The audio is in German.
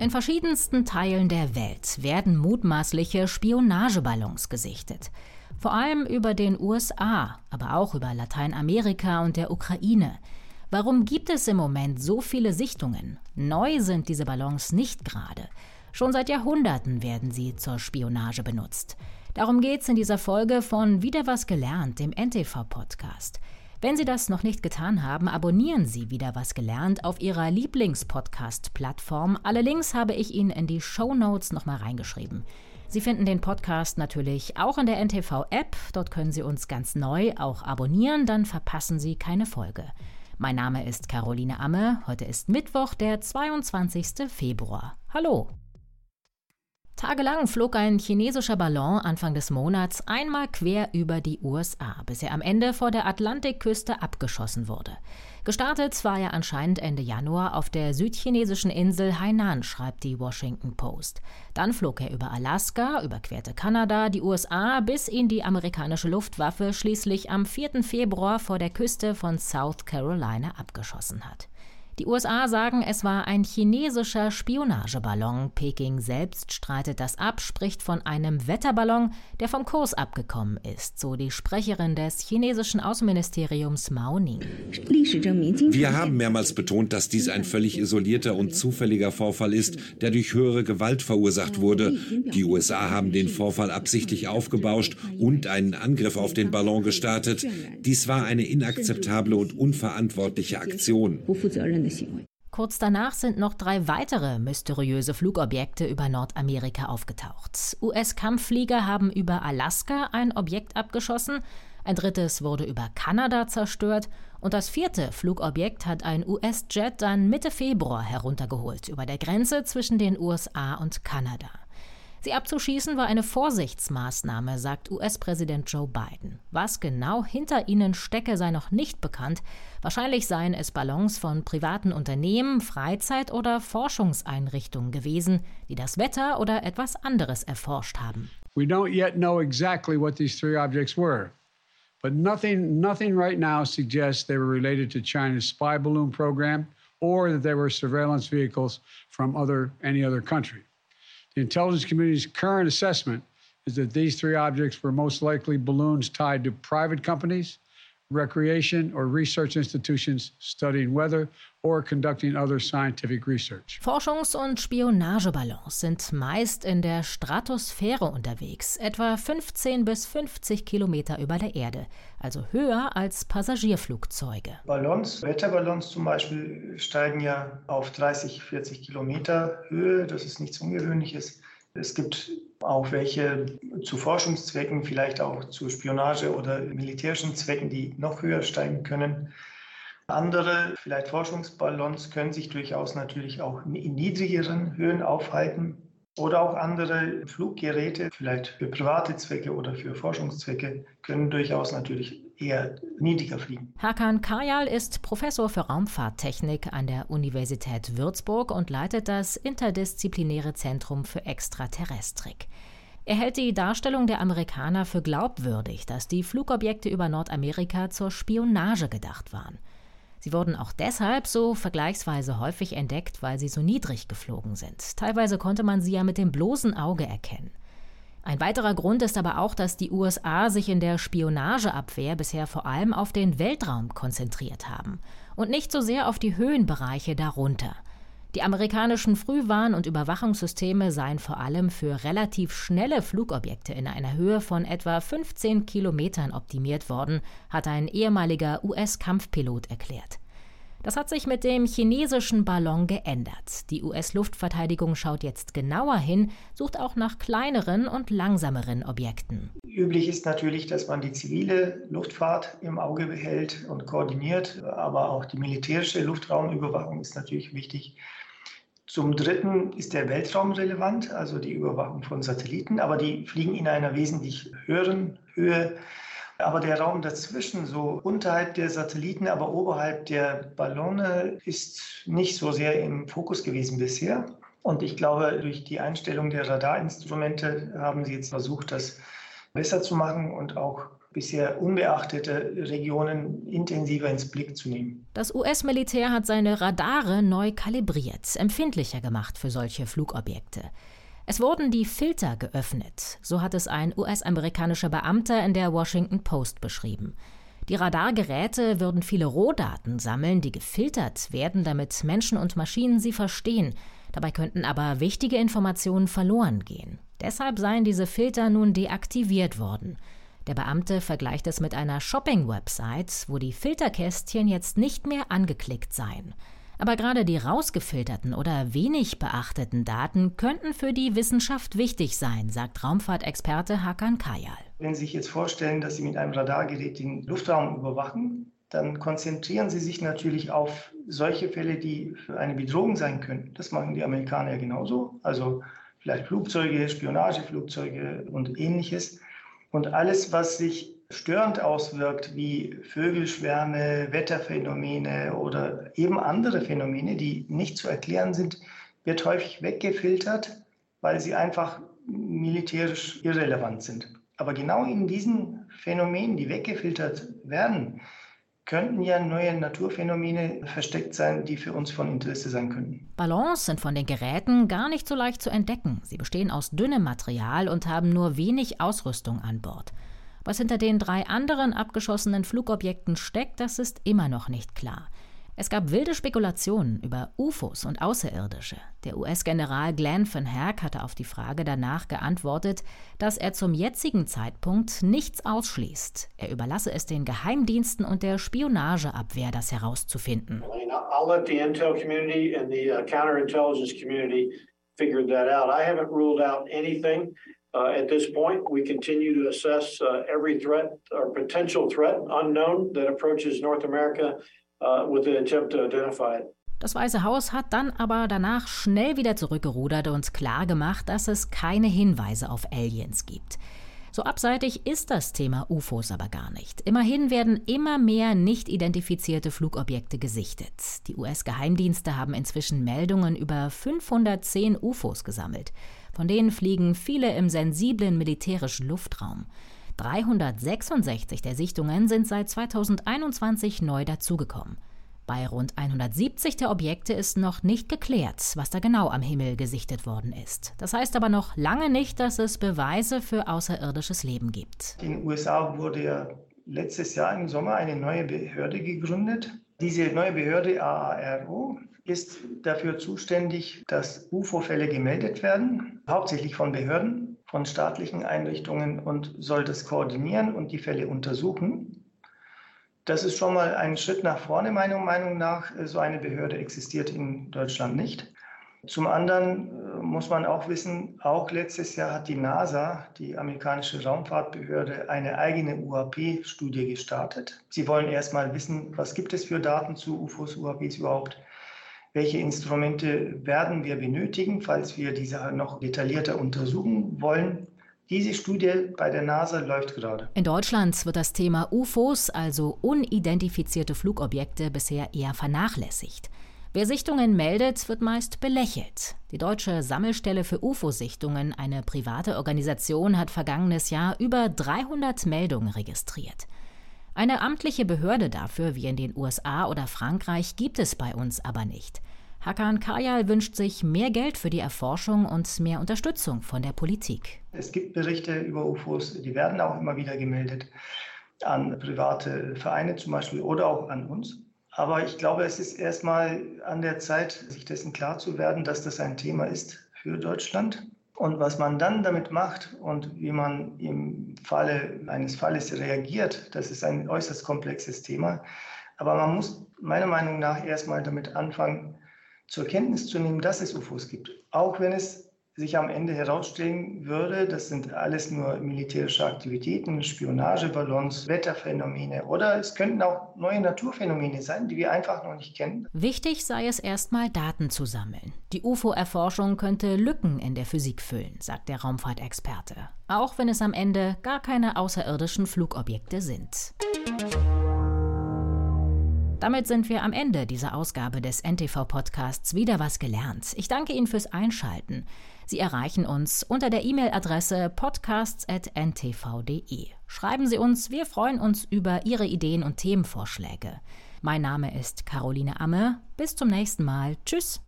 In verschiedensten Teilen der Welt werden mutmaßliche Spionageballons gesichtet. Vor allem über den USA, aber auch über Lateinamerika und der Ukraine. Warum gibt es im Moment so viele Sichtungen? Neu sind diese Ballons nicht gerade. Schon seit Jahrhunderten werden sie zur Spionage benutzt. Darum geht's in dieser Folge von Wieder was gelernt, dem NTV-Podcast. Wenn Sie das noch nicht getan haben, abonnieren Sie wieder was gelernt auf Ihrer Lieblingspodcast-Plattform. Alle Links habe ich Ihnen in die Show Notes nochmal reingeschrieben. Sie finden den Podcast natürlich auch in der NTV-App. Dort können Sie uns ganz neu auch abonnieren, dann verpassen Sie keine Folge. Mein Name ist Caroline Amme. Heute ist Mittwoch, der 22. Februar. Hallo! Tagelang flog ein chinesischer Ballon Anfang des Monats einmal quer über die USA, bis er am Ende vor der Atlantikküste abgeschossen wurde. Gestartet war er anscheinend Ende Januar auf der südchinesischen Insel Hainan, schreibt die Washington Post. Dann flog er über Alaska, überquerte Kanada, die USA, bis ihn die amerikanische Luftwaffe schließlich am 4. Februar vor der Küste von South Carolina abgeschossen hat. Die USA sagen, es war ein chinesischer Spionageballon. Peking selbst streitet das ab, spricht von einem Wetterballon, der vom Kurs abgekommen ist, so die Sprecherin des chinesischen Außenministeriums Mao Ning. Wir haben mehrmals betont, dass dies ein völlig isolierter und zufälliger Vorfall ist, der durch höhere Gewalt verursacht wurde. Die USA haben den Vorfall absichtlich aufgebauscht und einen Angriff auf den Ballon gestartet. Dies war eine inakzeptable und unverantwortliche Aktion. Kurz danach sind noch drei weitere mysteriöse Flugobjekte über Nordamerika aufgetaucht. US-Kampfflieger haben über Alaska ein Objekt abgeschossen, ein drittes wurde über Kanada zerstört und das vierte Flugobjekt hat ein US-Jet dann Mitte Februar heruntergeholt über der Grenze zwischen den USA und Kanada. Sie abzuschießen war eine Vorsichtsmaßnahme, sagt US-Präsident Joe Biden. Was genau hinter ihnen stecke, sei noch nicht bekannt. Wahrscheinlich seien es Ballons von privaten Unternehmen, Freizeit- oder Forschungseinrichtungen gewesen, die das Wetter oder etwas anderes erforscht haben. We don't yet know exactly what these three objects were. But nothing, nothing right now suggests they were related to China's spy balloon program or that they were surveillance vehicles from other, any other country. The intelligence community's current assessment is that these three objects were most likely balloons tied to private companies, recreation or research institutions studying weather or conducting other scientific research. Forschungs- und Spionageballons sind meist in der Stratosphäre unterwegs, etwa 15 bis 50 Kilometer über der Erde, also höher als Passagierflugzeuge. Ballons, Wetterballons zum Beispiel, steigen ja auf 30, 40 Kilometer Höhe. Das ist nichts Ungewöhnliches. Es gibt auch welche zu Forschungszwecken, vielleicht auch zu Spionage oder militärischen Zwecken, die noch höher steigen können. Andere, vielleicht Forschungsballons, können sich durchaus natürlich auch in niedrigeren Höhen aufhalten. Oder auch andere Fluggeräte, vielleicht für private Zwecke oder für Forschungszwecke, können durchaus natürlich eher niedriger fliegen. Hakan Kajal ist Professor für Raumfahrttechnik an der Universität Würzburg und leitet das Interdisziplinäre Zentrum für Extraterrestrik. Er hält die Darstellung der Amerikaner für glaubwürdig, dass die Flugobjekte über Nordamerika zur Spionage gedacht waren. Sie wurden auch deshalb so vergleichsweise häufig entdeckt, weil sie so niedrig geflogen sind. Teilweise konnte man sie ja mit dem bloßen Auge erkennen. Ein weiterer Grund ist aber auch, dass die USA sich in der Spionageabwehr bisher vor allem auf den Weltraum konzentriert haben und nicht so sehr auf die Höhenbereiche darunter. Die amerikanischen Frühwarn- und Überwachungssysteme seien vor allem für relativ schnelle Flugobjekte in einer Höhe von etwa 15 Kilometern optimiert worden, hat ein ehemaliger US-Kampfpilot erklärt. Das hat sich mit dem chinesischen Ballon geändert. Die US-Luftverteidigung schaut jetzt genauer hin, sucht auch nach kleineren und langsameren Objekten. Üblich ist natürlich, dass man die zivile Luftfahrt im Auge behält und koordiniert, aber auch die militärische Luftraumüberwachung ist natürlich wichtig. Zum Dritten ist der Weltraum relevant, also die Überwachung von Satelliten, aber die fliegen in einer wesentlich höheren Höhe. Aber der Raum dazwischen, so unterhalb der Satelliten, aber oberhalb der Ballone, ist nicht so sehr im Fokus gewesen bisher. Und ich glaube, durch die Einstellung der Radarinstrumente haben sie jetzt versucht, das besser zu machen und auch bisher unbeachtete Regionen intensiver ins Blick zu nehmen. Das US-Militär hat seine Radare neu kalibriert, empfindlicher gemacht für solche Flugobjekte. Es wurden die Filter geöffnet, so hat es ein US-amerikanischer Beamter in der Washington Post beschrieben. Die Radargeräte würden viele Rohdaten sammeln, die gefiltert werden, damit Menschen und Maschinen sie verstehen. Dabei könnten aber wichtige Informationen verloren gehen. Deshalb seien diese Filter nun deaktiviert worden. Der Beamte vergleicht es mit einer Shopping-Website, wo die Filterkästchen jetzt nicht mehr angeklickt seien. Aber gerade die rausgefilterten oder wenig beachteten Daten könnten für die Wissenschaft wichtig sein, sagt Raumfahrtexperte Hakan Kayal. Wenn Sie sich jetzt vorstellen, dass Sie mit einem Radargerät den Luftraum überwachen, dann konzentrieren Sie sich natürlich auf solche Fälle, die für eine Bedrohung sein können. Das machen die Amerikaner genauso. Also vielleicht Flugzeuge, Spionageflugzeuge und ähnliches. Und alles, was sich störend auswirkt, wie Vögelschwärme, Wetterphänomene oder eben andere Phänomene, die nicht zu erklären sind, wird häufig weggefiltert, weil sie einfach militärisch irrelevant sind. Aber genau in diesen Phänomenen, die weggefiltert werden, könnten ja neue Naturphänomene versteckt sein, die für uns von Interesse sein könnten. Ballons sind von den Geräten gar nicht so leicht zu entdecken. Sie bestehen aus dünnem Material und haben nur wenig Ausrüstung an Bord. Was hinter den drei anderen abgeschossenen Flugobjekten steckt, das ist immer noch nicht klar. Es gab wilde Spekulationen über UFOs und Außerirdische. Der US-General Glenn van Herk hatte auf die Frage danach geantwortet, dass er zum jetzigen Zeitpunkt nichts ausschließt. Er überlasse es den Geheimdiensten und der Spionageabwehr, das herauszufinden. I'll let the intel community and the uh, counterintelligence community figure that out. I haven't ruled. Uh, at this point, we continue to assess uh, every threat or potential threat unknown that approaches North America uh, with the attempt to identify it. Das Weiße Haus hat dann aber danach schnell wieder zurückgerudert und klargemacht, dass es keine Hinweise auf Aliens gibt. So abseitig ist das Thema UFOs aber gar nicht. Immerhin werden immer mehr nicht identifizierte Flugobjekte gesichtet. Die US-Geheimdienste haben inzwischen Meldungen über 510 UFOs gesammelt. Von denen fliegen viele im sensiblen militärischen Luftraum. 366 der Sichtungen sind seit 2021 neu dazugekommen. Bei rund 170 der Objekte ist noch nicht geklärt, was da genau am Himmel gesichtet worden ist. Das heißt aber noch lange nicht, dass es Beweise für außerirdisches Leben gibt. In den USA wurde ja letztes Jahr im Sommer eine neue Behörde gegründet. Diese neue Behörde AARO ist dafür zuständig, dass UFO-Fälle gemeldet werden, hauptsächlich von Behörden, von staatlichen Einrichtungen und soll das koordinieren und die Fälle untersuchen. Das ist schon mal ein Schritt nach vorne, meiner Meinung nach. So eine Behörde existiert in Deutschland nicht. Zum anderen äh, muss man auch wissen, auch letztes Jahr hat die NASA, die amerikanische Raumfahrtbehörde, eine eigene UAP-Studie gestartet. Sie wollen erst mal wissen, was gibt es für Daten zu UFOs, UAPs überhaupt welche Instrumente werden wir benötigen, falls wir diese noch detaillierter untersuchen wollen. Diese Studie bei der NASA läuft gerade. In Deutschland wird das Thema UFOs, also unidentifizierte Flugobjekte, bisher eher vernachlässigt. Wer Sichtungen meldet, wird meist belächelt. Die Deutsche Sammelstelle für UFO-Sichtungen, eine private Organisation, hat vergangenes Jahr über 300 Meldungen registriert. Eine amtliche Behörde dafür, wie in den USA oder Frankreich, gibt es bei uns aber nicht. Hakan Kayal wünscht sich mehr Geld für die Erforschung und mehr Unterstützung von der Politik. Es gibt Berichte über UFOs, die werden auch immer wieder gemeldet an private Vereine zum Beispiel oder auch an uns. Aber ich glaube, es ist erstmal an der Zeit, sich dessen klar zu werden, dass das ein Thema ist für Deutschland und was man dann damit macht und wie man im Falle eines Falles reagiert, das ist ein äußerst komplexes Thema. Aber man muss meiner Meinung nach erstmal damit anfangen, zur Kenntnis zu nehmen, dass es UFOs gibt. Auch wenn es sich am Ende herausstellen würde, das sind alles nur militärische Aktivitäten, Spionageballons, Wetterphänomene oder es könnten auch neue Naturphänomene sein, die wir einfach noch nicht kennen. Wichtig sei es erstmal Daten zu sammeln. Die UFO-Erforschung könnte Lücken in der Physik füllen, sagt der Raumfahrtexperte. Auch wenn es am Ende gar keine außerirdischen Flugobjekte sind. Damit sind wir am Ende dieser Ausgabe des NTV-Podcasts Wieder was gelernt. Ich danke Ihnen fürs Einschalten. Sie erreichen uns unter der E-Mail-Adresse podcasts.ntv.de. Schreiben Sie uns, wir freuen uns über Ihre Ideen und Themenvorschläge. Mein Name ist Caroline Amme. Bis zum nächsten Mal. Tschüss.